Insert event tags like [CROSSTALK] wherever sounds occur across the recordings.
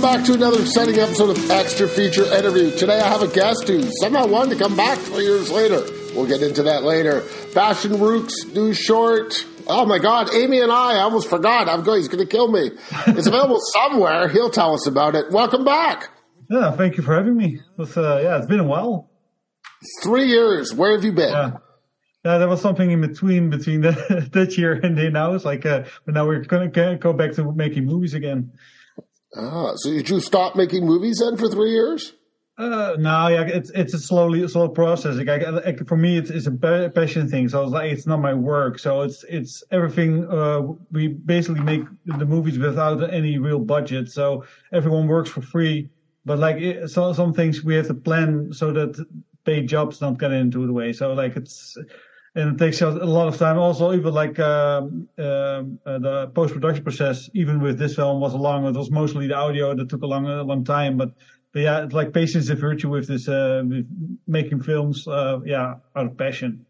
Welcome back to another exciting episode of Extra Feature Interview. Today I have a guest who somehow wanted to come back three years later. We'll get into that later. Fashion Rouk's new short. Oh my God, Amy and I, I almost forgot. I'm going, he's going to kill me. It's available [LAUGHS] somewhere. He'll tell us about it. Welcome back. Yeah, thank you for having me. It was, uh, yeah, it's been a while. Three years. Where have you been? Yeah. Yeah, there was something in between between the, [LAUGHS] that year and then now. It's like, uh, but now we're going to go back to making movies again. Ah, so did you stop making movies then for three years? Uh, no, yeah, it's it's a slowly slow process. Like, I, for me, it's it's a passion thing. So it's like it's not my work. So it's it's everything. Uh, we basically make the movies without any real budget. So everyone works for free. But like it, so, some things we have to plan so that paid jobs don't get into the way. So like it's and it takes a lot of time. Also, even like um, um, uh, the post production process, even with this film, was a long. It was mostly the audio that took a long, a long time. But, but yeah, it's like patience is a virtue with this, uh, with making films. Uh, yeah, out of passion.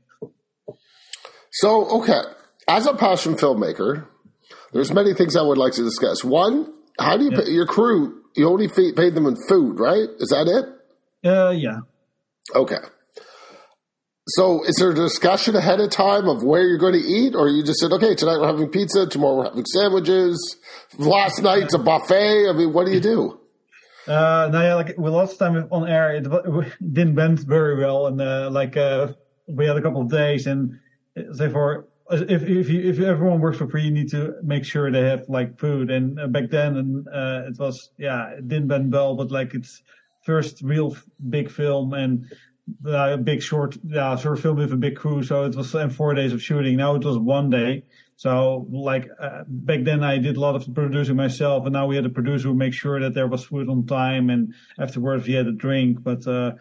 So, okay, as a passion filmmaker, there's many things I would like to discuss. One, how do you yeah. pay your crew? You only pay them in food, right? Is that it? Uh, yeah. Okay. So, is there a discussion ahead of time of where you're going to eat, or you just said, "Okay, tonight we're having pizza, tomorrow we're having sandwiches, last night's a buffet"? I mean, what do you do? Uh, no, yeah, like well, last time on air, it, didn't went very well, and uh, like uh, we had a couple of days, and therefore, if if you, if everyone works for free, you need to make sure they have like food. And uh, back then, and uh, it was yeah, it didn't went well, but like it's first real big film and uh, a big short, yeah, short film with a big crew. So it was and four days of shooting. Now it was one day. So like uh, back then I did a lot of producing myself, and now we had a producer who make sure that there was food on time, and afterwards we had a drink. But uh,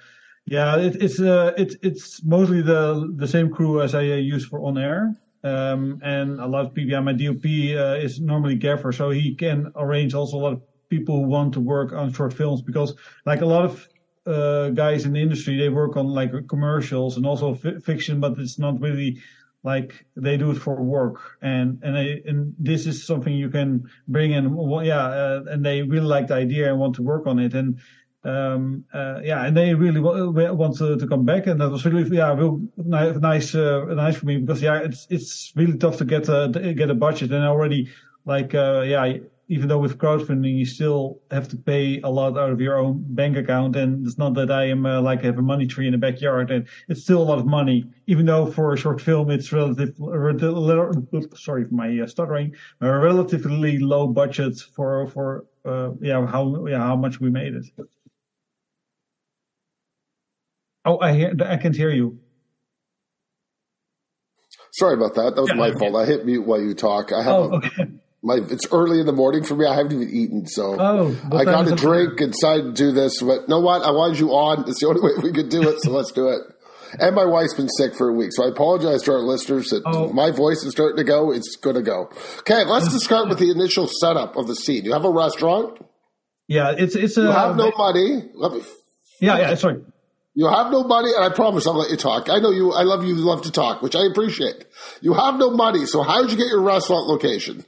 yeah, it, it's uh, it's it's mostly the the same crew as I uh, use for on air. Um, and a lot of people, yeah, my DOP uh, is normally Gaffer, so he can arrange also a lot of people who want to work on short films because like a lot of uh, guys in the industry, they work on like commercials and also f- fiction, but it's not really like they do it for work. And and they, and this is something you can bring in. Well, yeah, uh, and they really like the idea and want to work on it. And um, uh, yeah, and they really w- want to, to come back, and that was really yeah, real nice uh, nice for me because yeah, it's it's really tough to get a get a budget, and already like uh, yeah even though with crowdfunding you still have to pay a lot out of your own bank account and it's not that i am uh, like I have a money tree in the backyard and it's still a lot of money. Even though for a short film it's relative sorry for my uh, stuttering a relatively low budget for for uh, yeah how yeah how much we made it. Oh i hear i can't hear you. Sorry about that. That was yeah, my fault. I hit mute while you talk. I have oh, a, okay my it's early in the morning for me. I haven't even eaten, so oh, I got a drink and decided to do this. But know what? I wanted you on. It's the only way we could do it, so [LAUGHS] let's do it. And my wife's been sick for a week, so I apologize to our listeners that oh. my voice is starting to go. It's going to go. Okay, let's just start with the initial setup of the scene. You have a restaurant. Yeah, it's it's a. You have no money. Let me. Yeah, yeah. Sorry. You have no money, and I promise I'll let you talk. I know you. I love you. Love to talk, which I appreciate. You have no money, so how did you get your restaurant location?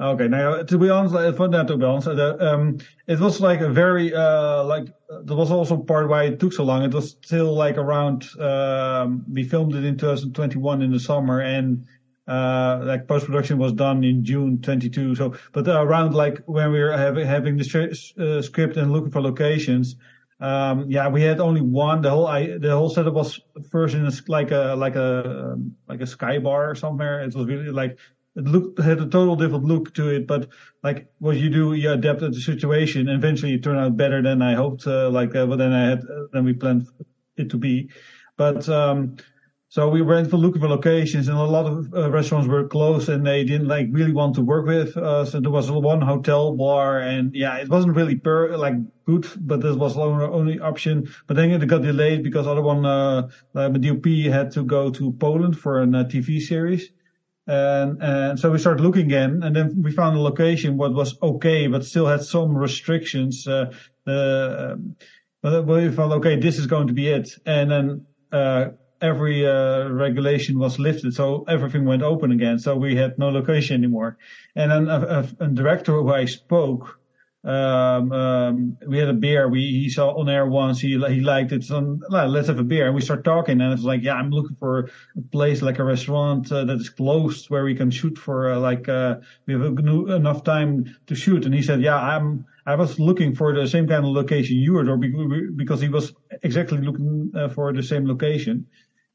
Okay, now to be honest, for that to be honest, um, it was like a very uh, like that was also part why it took so long. It was still like around um, we filmed it in 2021 in the summer, and uh, like post production was done in June 22. So, but around like when we were having having the uh, script and looking for locations, um, yeah, we had only one. The whole I, the whole setup was first in a, like a like a like a sky bar somewhere. It was really like it looked had a total different look to it. But like what you do, you adapt to the situation. And eventually, it turned out better than I hoped. Uh, like uh, than I had uh, than we planned it to be. But um, so we went for looking for locations, and a lot of uh, restaurants were closed, and they didn't like really want to work with. us. And there was one hotel bar, and yeah, it wasn't really per like good, but this was our only option. But then it got delayed because other one, uh, like DOP had to go to Poland for a uh, TV series. And, and so we started looking again, and then we found a location what was okay, but still had some restrictions. Uh, but we found okay, this is going to be it. And then uh, every uh, regulation was lifted, so everything went open again. So we had no location anymore. And then a, a, a director who I spoke um, um, we had a beer. We he saw on air once. He he liked it. So let's have a beer. And we start talking, and it's like, yeah, I'm looking for a place like a restaurant uh, that is closed where we can shoot for uh, like uh, we have enough time to shoot. And he said, yeah, I'm. I was looking for the same kind of location you were, or because he was exactly looking uh, for the same location.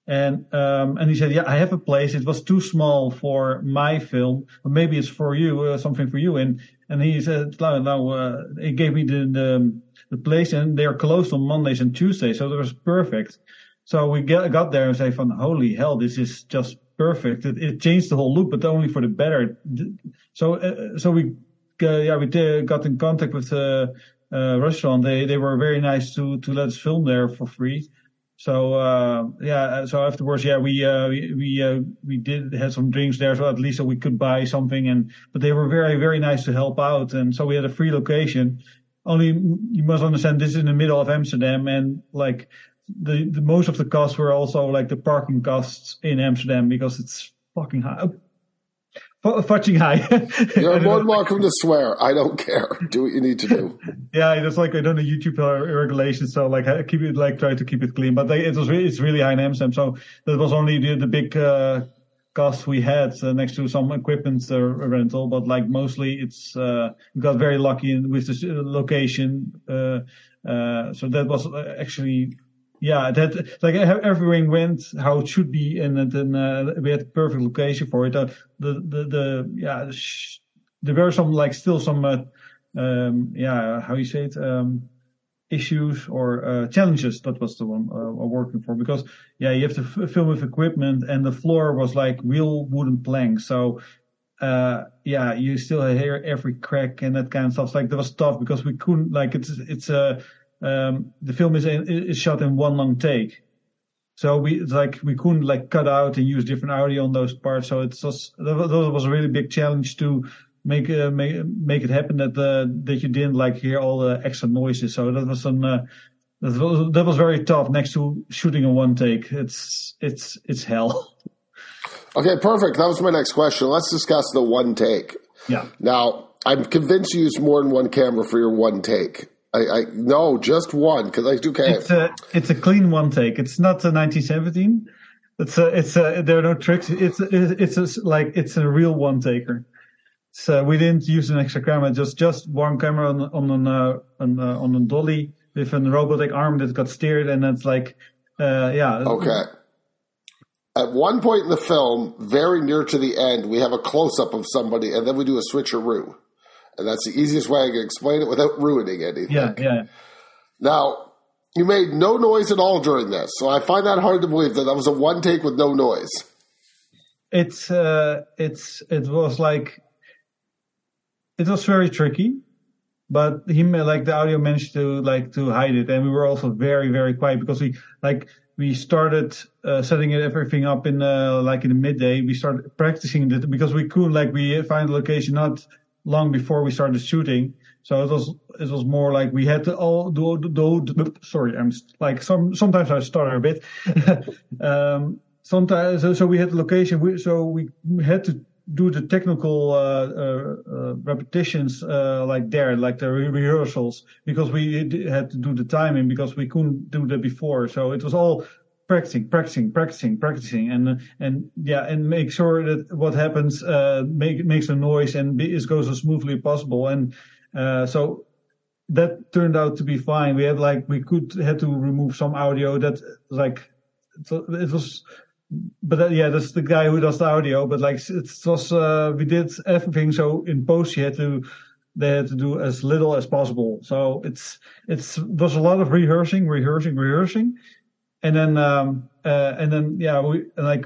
And um, and he said, yeah, I have a place. It was too small for my film, but maybe it's for you, uh, something for you. And and he said, now, no uh, he gave me the, the, the place, and they are closed on Mondays and Tuesdays, so it was perfect. So we get, got there and say, "From holy hell, this is just perfect." It, it changed the whole look, but only for the better. So uh, so we uh, yeah we did, got in contact with the uh, restaurant. They they were very nice to to let us film there for free. So uh, yeah, so afterwards, yeah, we uh, we uh, we did had some drinks there, so at least so we could buy something. And but they were very very nice to help out, and so we had a free location. Only you must understand this is in the middle of Amsterdam, and like the, the most of the costs were also like the parking costs in Amsterdam because it's fucking high fudging high. [LAUGHS] You're more than welcome to swear. I don't care. [LAUGHS] Do what you need to do. [LAUGHS] yeah, it's like I don't know YouTube regulations, so like keep it like try to keep it clean. But it was really, it's really high in Amsterdam, so that was only the the big uh, cost we had uh, next to some equipment uh, rental. But like mostly, it's uh, we got very lucky with the location. Uh, uh, so that was actually yeah, that like everything went how it should be, and then uh, we had a perfect location for it. Uh, the the the yeah, sh- there were some like still some uh, um, yeah, how you say it um, issues or uh, challenges. That was the one uh, working for because yeah, you have to f- film with equipment, and the floor was like real wooden planks, so. Uh, yeah, you still hear every crack and that kind of stuff. Like that was tough because we couldn't like it's it's a um, the film is is shot in one long take. So we like we couldn't like cut out and use different audio on those parts. So it's just that was a really big challenge to make uh, make make it happen that uh, that you didn't like hear all the extra noises. So that was some uh, that was that was very tough. Next to shooting in one take, it's it's it's hell. [LAUGHS] Okay, perfect. That was my next question. Let's discuss the one take. Yeah. Now I'm convinced you used more than one camera for your one take. I, I no, just one because I do care. It's a it's a clean one take. It's not a 1917. It's a it's a there are no tricks. It's it's a, like it's a real one taker. So we didn't use an extra camera, just just one camera on on an, uh, on, uh, on a dolly with a robotic arm that got steered, and it's like uh, yeah. Okay. At one point in the film, very near to the end, we have a close up of somebody, and then we do a switcheroo and that's the easiest way I can explain it without ruining anything. Yeah, yeah. Now, you made no noise at all during this, so I find that hard to believe that that was a one take with no noise. It's uh, it's it was like it was very tricky, but he like the audio managed to like to hide it, and we were also very very quiet because we like we started uh, setting everything up in uh, like in the midday. We started practicing it because we couldn't like we find the location not long before we started shooting. So it was it was more like we had to all do, do, do sorry I'm like some sometimes I stutter a bit. [LAUGHS] um, sometimes so, so, we had the location we, so we, had to do the technical uh, uh, uh, repetitions uh, like there like the re- rehearsals because we had to do the timing because we couldn't do that before. So it was all practicing, practicing, practicing, practicing, and and yeah, and make sure that what happens uh, make makes a noise and be, it goes as smoothly as possible. And uh, so that turned out to be fine. We had like we could had to remove some audio that like it was. But uh, yeah, that's the guy who does the audio. But like it was, uh, we did everything. So in post, you had to they had to do as little as possible. So it's it's there's a lot of rehearsing, rehearsing, rehearsing, and then um, uh, and then yeah, we like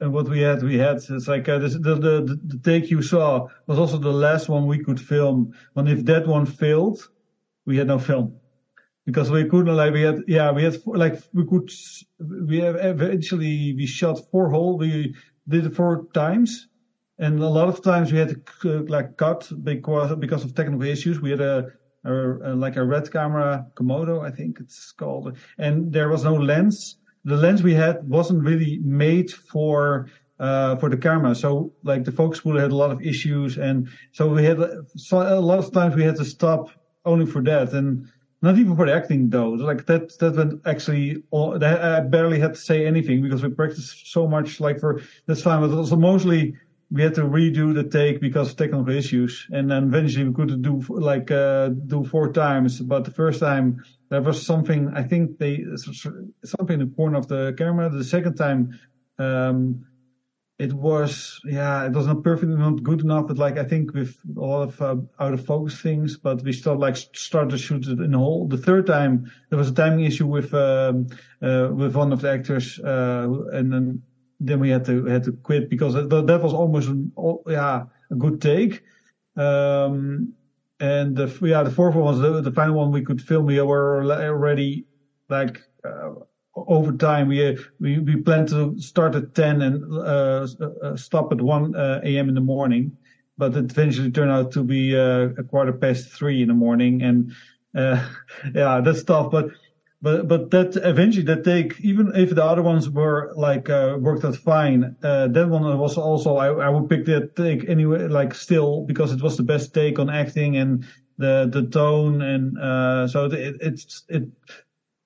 and what we had, we had it's like uh, this, the, the the take you saw was also the last one we could film. And if that one failed, we had no film. Because we couldn't like we had yeah we had like we could we have eventually we shot four hole we did it four times. And a lot of times we had to uh, like cut because because of technical issues. We had a like a red camera Komodo, I think it's called. And there was no lens. The lens we had wasn't really made for uh, for the camera. So like the focus puller had a lot of issues, and so we had a lot of times we had to stop only for that, and not even for the acting though. Like that that went actually. All, I barely had to say anything because we practiced so much. Like for this time, it was mostly we had to redo the take because of technical issues, and then eventually we could do like uh, do four times. But the first time there was something I think they something in the corner of the camera. The second time. Um, it was yeah it was not perfect not good enough but like i think with a lot of uh, out of focus things but we still like started to shoot it in a hole the third time there was a timing issue with um, uh, with one of the actors uh, and then then we had to had to quit because that, that was almost yeah a good take um, and the yeah the fourth one was the, the final one we could film we were already like uh, over time, we we we plan to start at 10 and uh, uh, stop at 1 uh, a.m. in the morning, but it eventually turned out to be a quarter past three in the morning, and [LAUGHS] yeah, that's tough. But but but that eventually that take even if the other ones were like uh, worked out fine uh, that one was also I, I would pick that take anyway like still because it was the best take on acting and the the tone and uh, so it, it's it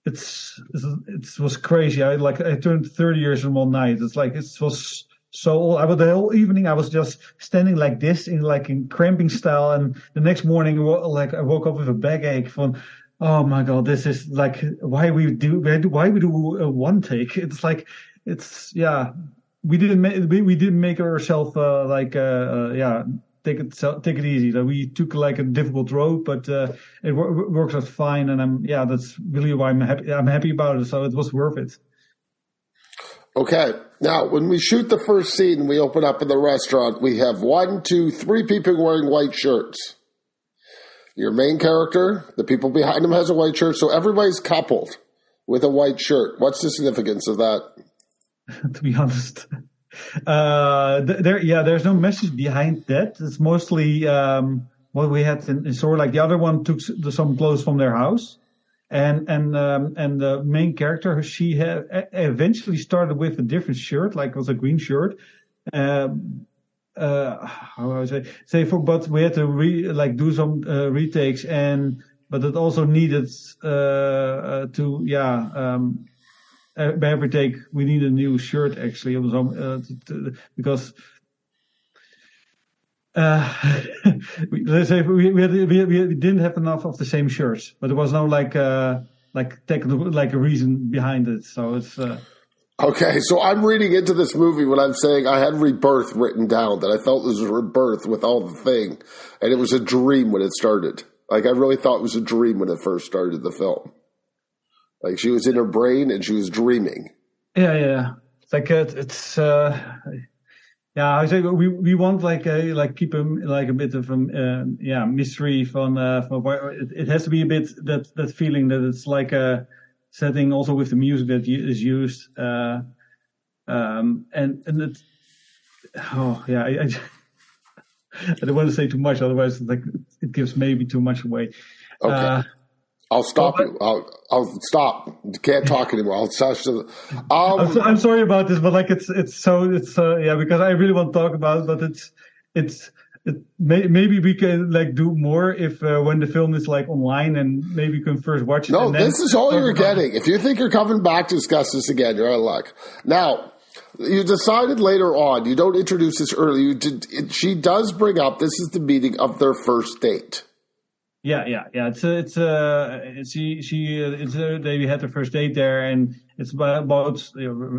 it's, it was crazy. I like I turned 30 years in one night. It's like it was so I was the whole evening I was just standing like this in like in cramping style, and the next morning like I woke up with a backache from. Oh my god, this is like why we do why we do a one take. It's like it's yeah we didn't make we, we didn't make ourselves uh, like uh, uh, yeah take it take it easy. That we took like a difficult road, but uh, it works out fine. And I'm yeah, that's really why I'm happy. I'm happy about it. So it was worth it. Okay. Now, when we shoot the first scene, we open up in the restaurant. We have one, two, three people wearing white shirts. Your main character, the people behind him, has a white shirt, so everybody's coupled with a white shirt. What's the significance of that? [LAUGHS] to be honest, uh, there, yeah, there's no message behind that. It's mostly um, what we had in, in store. Like the other one took some clothes from their house, and and um, and the main character, she had eventually started with a different shirt, like it was a green shirt. Um, uh, how I say, say for, but we had to re, like do some uh, retakes, and but it also needed uh, uh to yeah um, by every take we need a new shirt actually it was uh, to, to, because uh, [LAUGHS] let's say we, we, had, we, we, didn't have enough of the same shirts, but there was no like uh, like technical like a reason behind it. So it's uh, okay. So I'm reading into this movie when I'm saying I had rebirth written down that I felt this was rebirth with all the thing, and it was a dream when it started. Like I really thought it was a dream when it first started the film. Like she was in her brain and she was dreaming. Yeah, yeah. It's like uh, it's uh, yeah. I say we we want like a like keep him like a bit of a uh, yeah mystery from uh, from it, it has to be a bit that that feeling that it's like a setting also with the music that is used uh, um and and it oh yeah I, I, [LAUGHS] I don't want to say too much otherwise like it gives maybe too much away. Okay. Uh, I'll stop you. I'll, I'll stop. Can't [LAUGHS] talk anymore. I'll stop. Um, I'm, so, I'm, sorry about this, but like it's it's so it's uh, yeah because I really want to talk about it, but it's it's it may, maybe we can like do more if uh, when the film is like online and maybe you can first watch it. No, this is all you're getting. If you think you're coming back to discuss this again, you're out of luck. Now. You decided later on. You don't introduce this early. You did. It, she does bring up this is the meeting of their first date. Yeah, yeah, yeah. It's a, it's a, she, she, it's a, they had their first date there, and it's about, about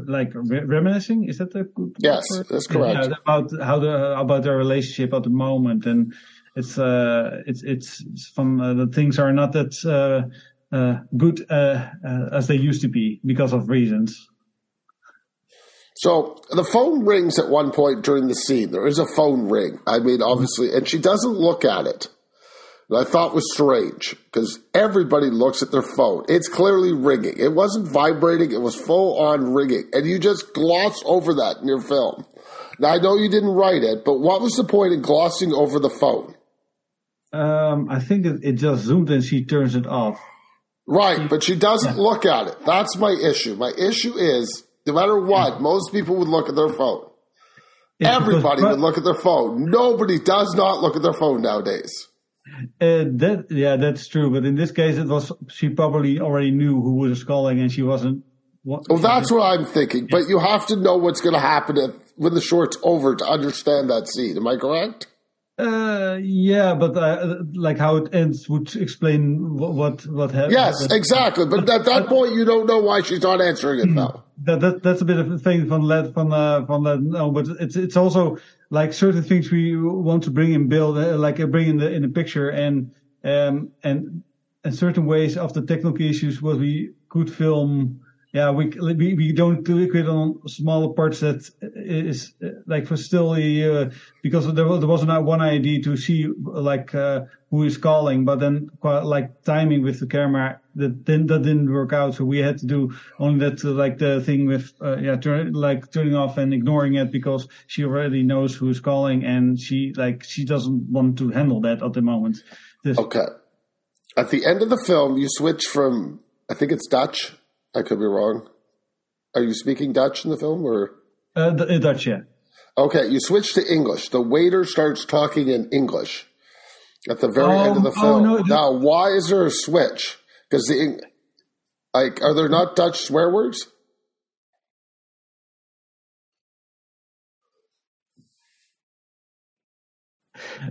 like reminiscing. Is that the good yes, word? that's correct. Yeah, about how the about their relationship at the moment, and it's uh, it's it's, it's from uh, the things are not that uh, uh, good uh, uh, as they used to be because of reasons. So the phone rings at one point during the scene. There is a phone ring. I mean, obviously, and she doesn't look at it that I thought was strange because everybody looks at their phone. It's clearly ringing. It wasn't vibrating, it was full on ringing. And you just gloss over that in your film. Now, I know you didn't write it, but what was the point in glossing over the phone? Um, I think it, it just zoomed and she turns it off. Right, but she doesn't yeah. look at it. That's my issue. My issue is no matter what, most people would look at their phone. Everybody would look at their phone. Nobody does not look at their phone nowadays. Uh, that yeah, that's true. But in this case, it was she probably already knew who was calling, and she wasn't. What, well, that's what I'm thinking. Yeah. But you have to know what's going to happen if, when the short's over to understand that scene. Am I correct? Uh, yeah, but uh, like how it ends would explain what what, what happened. Yes, exactly. But at that point, you don't know why she's not answering it now. That, that that's a bit of a thing from that from uh, from that. No, but it's it's also like certain things we want to bring in build uh, like uh, bring in the in the picture and um and and certain ways of the technical issues what we could film yeah, we we, don't do it on smaller parts that is like for still uh, because there was there was not one idea to see like uh, who is calling, but then like timing with the camera that didn't that didn't work out, so we had to do only that uh, like the thing with uh, yeah turn, like turning off and ignoring it because she already knows who is calling and she like she doesn't want to handle that at the moment. This, okay. At the end of the film, you switch from I think it's Dutch I could be wrong. Are you speaking Dutch in the film or? Uh, uh, Dutch, yeah. Okay, you switch to English. The waiter starts talking in English at the very um, end of the oh, film. Oh, no, now, why is there a switch? Because the like, are there not Dutch swear words?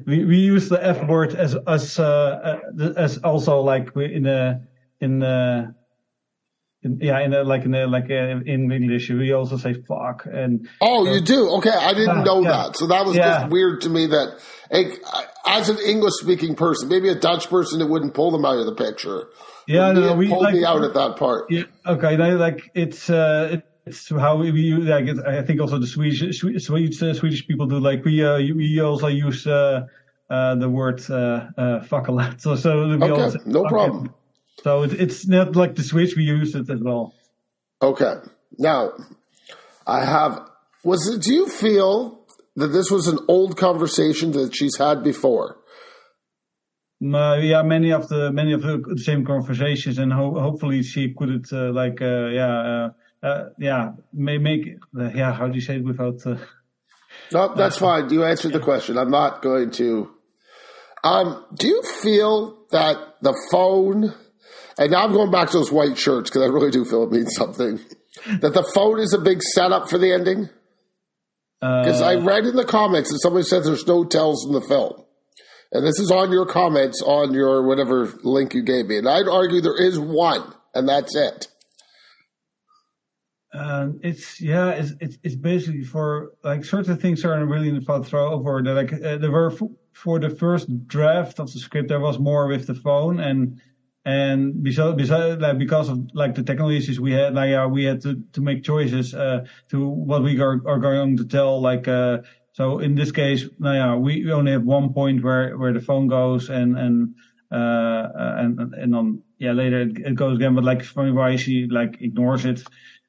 We we use the F word as as uh, uh as also like we in the in the yeah, in a, like in a, like a, in English, we also say fuck. And oh, you do? Okay, I didn't know yeah. that. So that was yeah. just weird to me. That as an English speaking person, maybe a Dutch person, it wouldn't pull them out of the picture. Yeah, no, we pulled like, me out at that part. Yeah, okay, like it's uh, it's how we, like I think also the Swedish Swedish, uh, Swedish people do. Like we uh, we also use uh, uh, the word uh, uh, fuck a lot. [LAUGHS] So so we okay, no problem. So it's not like the Switch. We use it as well. Okay. Now, I have. Was it? Do you feel that this was an old conversation that she's had before? Uh, yeah, many of the many of the same conversations, and ho- hopefully she could uh, like uh, yeah uh, uh, yeah may make uh, yeah how do you say it without. no, that's fine. You answered the question. I'm not going to. Um, do you feel that the phone and now I'm going back to those white shirts because I really do feel it means something. that the phone is a big setup for the ending. Because uh, I read in the comments that somebody said there's no tells in the film. And this is on your comments on your whatever link you gave me. And I'd argue there is one, and that's it. Um, it's yeah, it's, it's, it's basically for like certain things are really in the throw over. That like uh, there were f- for the first draft of the script, there was more with the phone, and and besides, besides like because of like the technologies we had, like uh, we had to, to make choices uh, to what we are, are going to tell. Like uh, so, in this case, now yeah, we only have one point where where the phone goes, and and uh, uh and and on yeah later it, it goes again. But like she like ignores it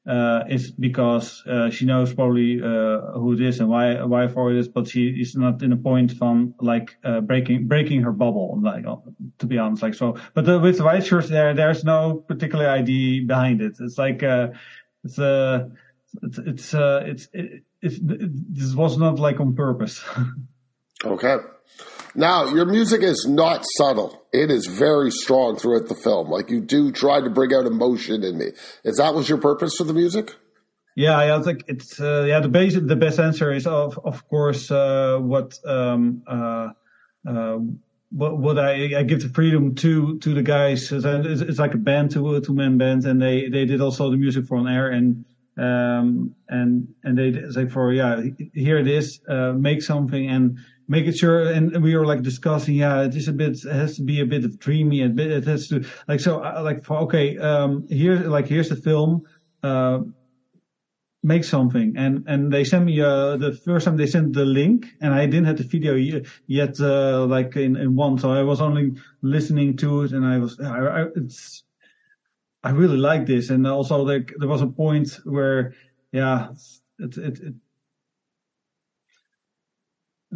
uh, is because uh, she knows probably uh, who it is and why why for it is, but she is not in a point from like uh, breaking breaking her bubble. Like uh, to be honest, like so. But the, with the white shirts, there there's no particular idea behind it. It's like uh, it's uh, it's it's uh, it's it, it's it, this was not like on purpose. [LAUGHS] okay. Now, your music is not subtle. It is very strong throughout the film. Like you do try to bring out emotion in me. Is that was your purpose for the music? Yeah, yeah, I think it's uh, yeah. The base, the best answer is of of course uh, what um, uh, uh what what I, I give the freedom to to the guys. It's, it's like a band, two two man band, and they they did also the music for on air and um and and they say for yeah here it is uh, make something and making sure and we were like discussing yeah it is a bit it has to be a bit of dreamy and bit it has to like so uh, like okay um here like here's the film uh make something. And and they sent me uh the first time they sent the link and i didn't have the video yet uh like in, in one. So i was only listening to it and i was I, I it's i really like this. And also like there was a point where yeah it it, it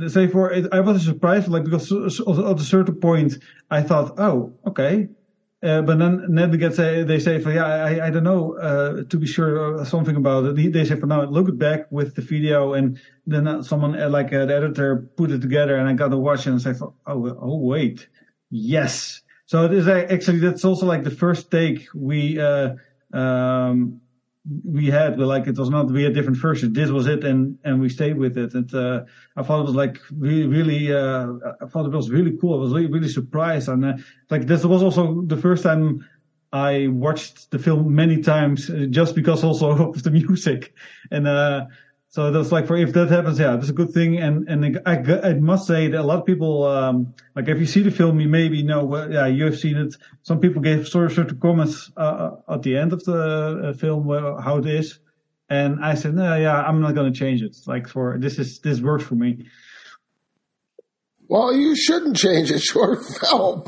say for it, I was surprised, like because at a certain point I thought, oh, okay, uh, but then then they get say they say for yeah I, I don't know uh, to be sure uh, something about it. They say for now look it back with the video and then someone uh, like uh, the editor put it together and I got to watch it and say oh oh wait. Yes. So it is actually that's also like the first take we uh, um, we had, but like it was not we had different versions. This was it, and and we stayed with it. And uh, I thought it was like really, really. Uh, I thought it was really cool. I was really, really surprised, and uh, like this was also the first time I watched the film many times, uh, just because also [LAUGHS] of the music, and uh, so that's like for if that happens, yeah, that's a good thing. And and I, I must say that a lot of people, um, like if you see the film, you maybe know, well, yeah, you have seen it. Some people gave sort of certain comments uh, uh at the end of the uh, film how it is, and I said, no, yeah, I'm not to change it. Like for this is this works for me. Well, you shouldn't change it. [LAUGHS] short film.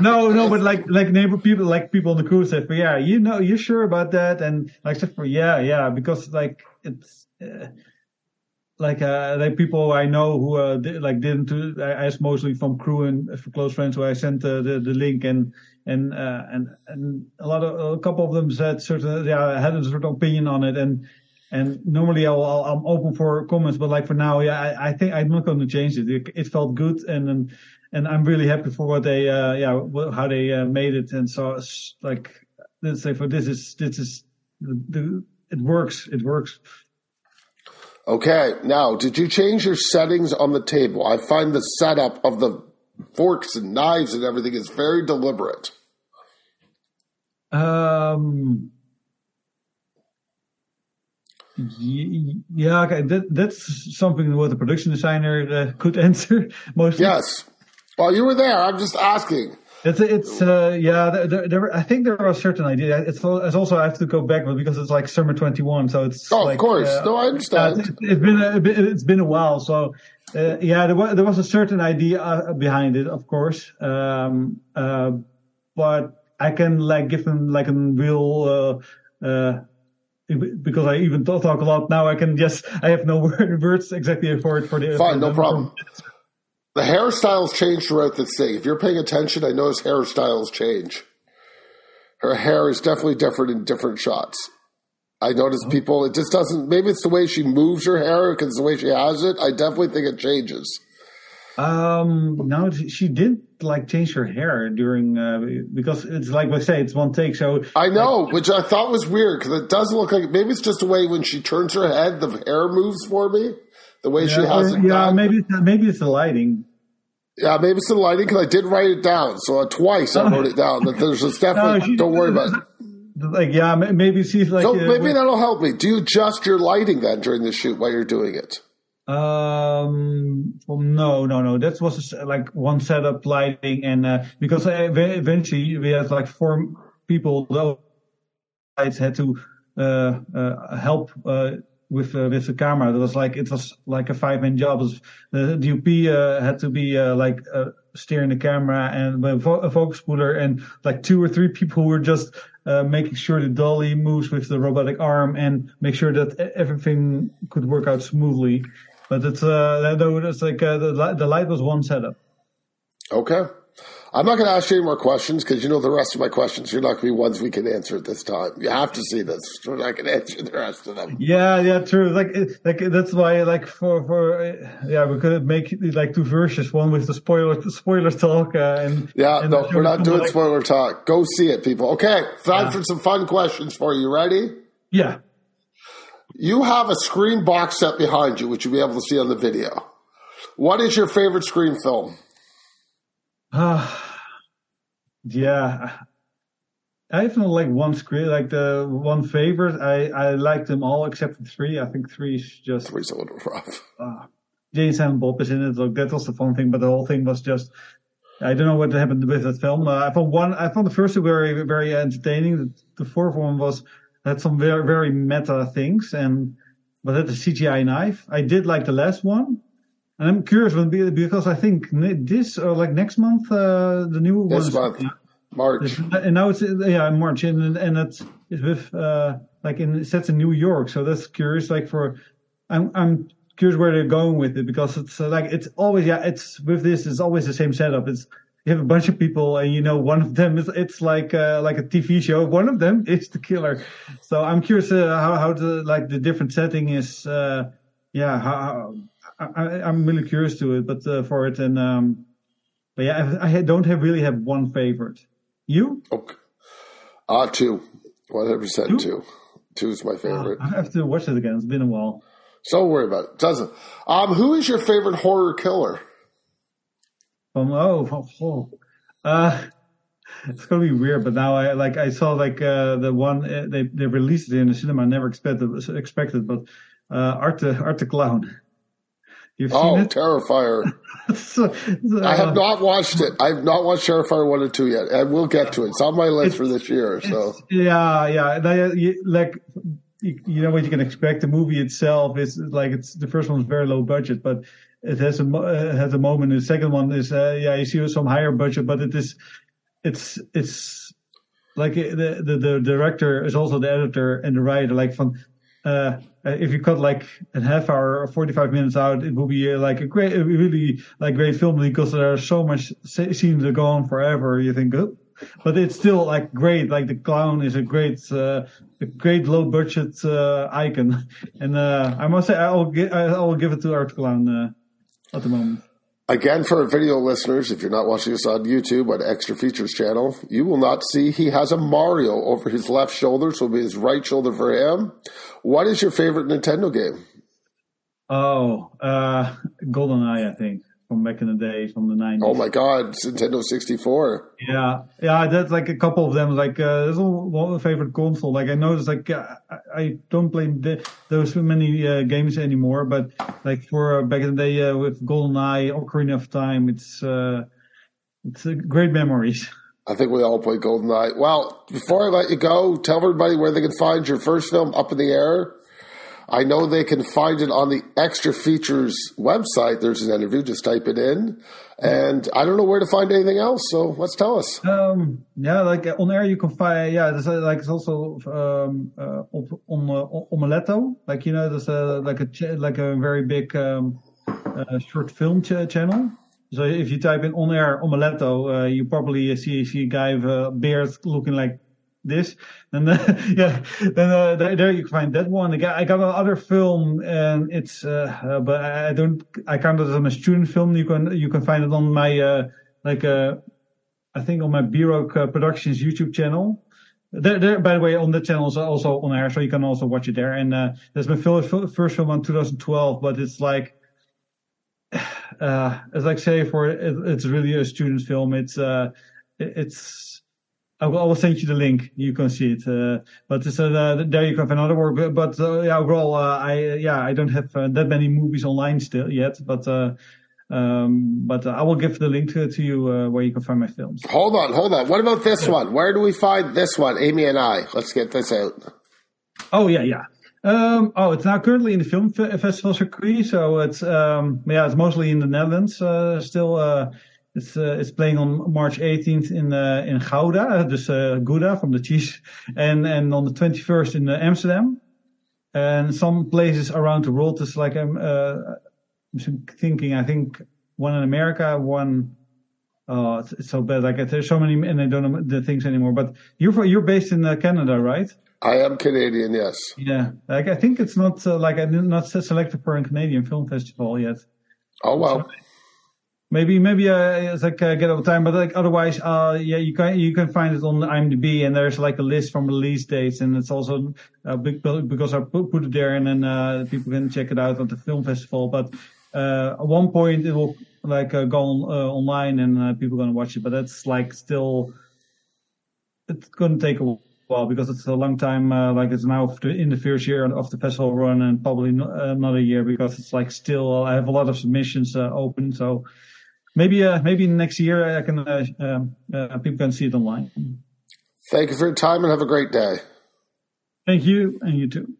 no, no, but like like neighbor people, like people on the crew said, but yeah, you know, you're sure about that, and like said, for yeah, yeah, because like it's uh, like uh, like people I know who uh, did, like didn't. I asked mostly from crew and for close friends who I sent uh, the the link and and uh, and and a lot of a couple of them said certain yeah had a certain opinion on it and and normally I'll, i am open for comments but like for now yeah I, I think I'm not going to change it. it. it. felt good and and and I'm really happy for what they uh, yeah how they uh, made it and so it's like let's say for this is this is the, the it works it works Okay, now, did you change your settings on the table? I find the setup of the forks and knives and everything is very deliberate. Um, yeah, okay. That, that's something what the production designer uh, could [LAUGHS] answer mostly. Yes. Well, you were there. I'm just asking. It's it's uh, yeah. There, there, I think there are certain ideas. It's, it's also I have to go back, but because it's like summer twenty one, so it's oh, like, of course. Uh, no, I understand. Uh, it's been a, it's been a while, so uh, yeah, there was there was a certain idea uh, behind it, of course. Um, uh, but I can like give them like a real because I even talk a lot now. I can just I have no [LAUGHS] words exactly for it for the fine, no problem. The hairstyles change throughout the thing. If you're paying attention, I notice hairstyles change. Her hair is definitely different in different shots. I notice oh. people, it just doesn't, maybe it's the way she moves her hair because the way she has it. I definitely think it changes. Um, no, she did like change her hair during, uh, because it's like I say, it's one take. So I know, like, which I thought was weird because it does look like maybe it's just the way when she turns her head, the hair moves for me the way yeah, she has or, it. Yeah, done. maybe maybe it's the lighting. Yeah, maybe it's the lighting because I did write it down. So uh, twice I wrote it down. That there's a [LAUGHS] definitely. no, don't worry about it. Like yeah, maybe she's like. So uh, maybe that'll help me. Do you adjust your lighting then during the shoot while you're doing it? Um. Well, no, no, no. That was like one setup lighting, and uh, because eventually we had like four people, those lights had to uh, uh, help uh, with uh, with the camera. It was like it was like a five man job. The DOP uh, had to be uh, like uh, steering the camera and a focus puller, and like two or three people were just uh, making sure the dolly moves with the robotic arm and make sure that everything could work out smoothly. But it's uh, that's like uh, the the light was one setup. Okay. I'm not going to ask you any more questions because you know the rest of my questions. You're not going to be ones we can answer at this time. You have to see this. We're not going [LAUGHS] to answer the rest of them. Yeah, yeah, true. Like, like that's why, like, for for yeah, we could make like two versions. One with the spoiler the spoiler talk, uh, and yeah, and no, we're not doing like, spoiler talk. Go see it, people. Okay, time yeah. for some fun questions for you. Ready? Yeah. You have a Scream box set behind you, which you'll be able to see on the video. What is your favorite Scream film? Uh, [SIGHS] yeah. I have like one Scream, like the one favorite. I, I like them all except for three. I think three is just. Three's a little rough. Uh, [LAUGHS] James and Bob is in it. Like, that was the fun thing, but the whole thing was just. I don't know what happened with that film. Uh, I found one. I found the first two very, very entertaining. The, the fourth one was had some very, very meta things, and but had a CGI knife. I did like the last one, and I'm curious because I think this or like next month, uh, the new this one. month, March, and now it's yeah March, and and it's it's with uh, like in sets in New York, so that's curious. Like for, I'm I'm curious where they're going with it because it's uh, like it's always yeah it's with this it's always the same setup. It's you have a bunch of people and you know one of them is it's like uh, like a TV show. One of them is the killer. So I'm curious uh, how how the like the different setting is. Uh, yeah, how, I, am really curious to it, but uh, for it and um, but yeah, I, I, don't have really have one favorite. You? Okay. Ah, uh, two. One hundred percent two. Two is my favorite. I have to watch it again. It's been a while. So don't worry about it. Doesn't. Um, who is your favorite horror killer? Um, oh, oh, [LAUGHS] oh. Uh, it's gonna be weird, but now I like I saw like uh, the one uh, they they released it in the cinema. I never expected expected, but uh, Art Art the Clown. You've oh, Terrifier! [LAUGHS] so, so, I have not watched it. I have not watched Terrifier one or two yet, and we'll get to it. It's on my list for this year. So yeah, yeah, they, like you, you, know what you can expect. The movie itself is like it's the first one's very low budget, but it has a it has a moment. The second one is uh, yeah, you see some higher budget, but it is it's it's like the, the the director is also the editor and the writer. Like from uh, if you cut like a half hour or 45 minutes out, it will be uh, like a great, a really like great film because there are so much scenes that go on forever. You think, oh. but it's still like great. Like the clown is a great, uh, a great low budget uh, icon, and uh, I must say I will give I will give it to Art Clown uh, at the moment. Again, for video listeners, if you're not watching us on YouTube on Extra Features channel, you will not see he has a Mario over his left shoulder, so it'll be his right shoulder for him. What is your favorite Nintendo game? Oh, uh, GoldenEye, I think from back in the day, from the 90s. Oh my God, Nintendo 64. Yeah, yeah, that's like a couple of them. Like, uh, this is one favorite console. Like, I noticed, like, uh, I don't play the, those many uh, games anymore, but like for uh, back in the day uh, with GoldenEye, Ocarina of Time, it's uh, it's great memories. I think we all played GoldenEye. Well, before I let you go, tell everybody where they can find your first film, Up in the Air. I know they can find it on the extra features website. There's an interview. Just type it in. And I don't know where to find anything else. So let's tell us. Um, yeah, like uh, on air you can find. Yeah, there's uh, like it's also um, uh, on uh, Omeleto. Like you know, there's a, like a like a very big um, uh, short film ch- channel. So if you type in on air Omeleto, uh, you probably see see a guy with a beard looking like this, and [LAUGHS] uh, yeah, then uh, there you can find that one. I got, I got another film, and it's uh, uh, but I don't I count it as a student film. You can you can find it on my uh, like uh, I think on my B-Rock Productions YouTube channel. There, there, by the way, on the channel is also on air, so you can also watch it there. And uh, that's my first film in 2012, but it's like, [SIGHS] uh, it's like say for it, it's really a student film. It's uh, it's I will, I will, send you the link. You can see it. Uh, but uh, there you can find another work. But, uh, yeah, overall, uh, I yeah, I don't have uh, that many movies online still yet. But uh, um, but I will give the link to, to you where you can find my films. Hold on, hold on. What about this one? Where do we find this one? Amy and I. Let's get this out. Oh yeah, yeah. Um, oh, it's now currently in the film festival circuit, so it's um, yeah, it's mostly in the Netherlands still it's uh, it's playing on March 18th in uh, in Gouda, dus uh, Gouda from the cheese, and and on the 21st in uh, Amsterdam, and some places around the world. It's like I'm, uh, I'm thinking. I think one in America, one. Oh, it's, it's, so bad. Like there's so many, and I don't know the things anymore. But you're you're based in uh, Canada, right? I am Canadian, yes. Yeah, like I think it's not like I'm not selected for a Canadian film festival yet. Oh well. So, Maybe maybe uh, it's like uh, get over time, but like otherwise, uh, yeah, you can you can find it on IMDb, and there's like a list from release dates, and it's also uh, big because I put, put it there, and then uh, people can check it out at the film festival. But uh, at one point, it will like uh, go on, uh, online, and uh, people are gonna watch it. But that's like still, it's gonna take a while because it's a long time. Uh, like it's now in the first year of the festival run, and probably another year because it's like still I have a lot of submissions uh, open, so maybe uh, maybe next year I can uh, um, uh, people can see it online. Thank you for your time and have a great day. Thank you, and you too.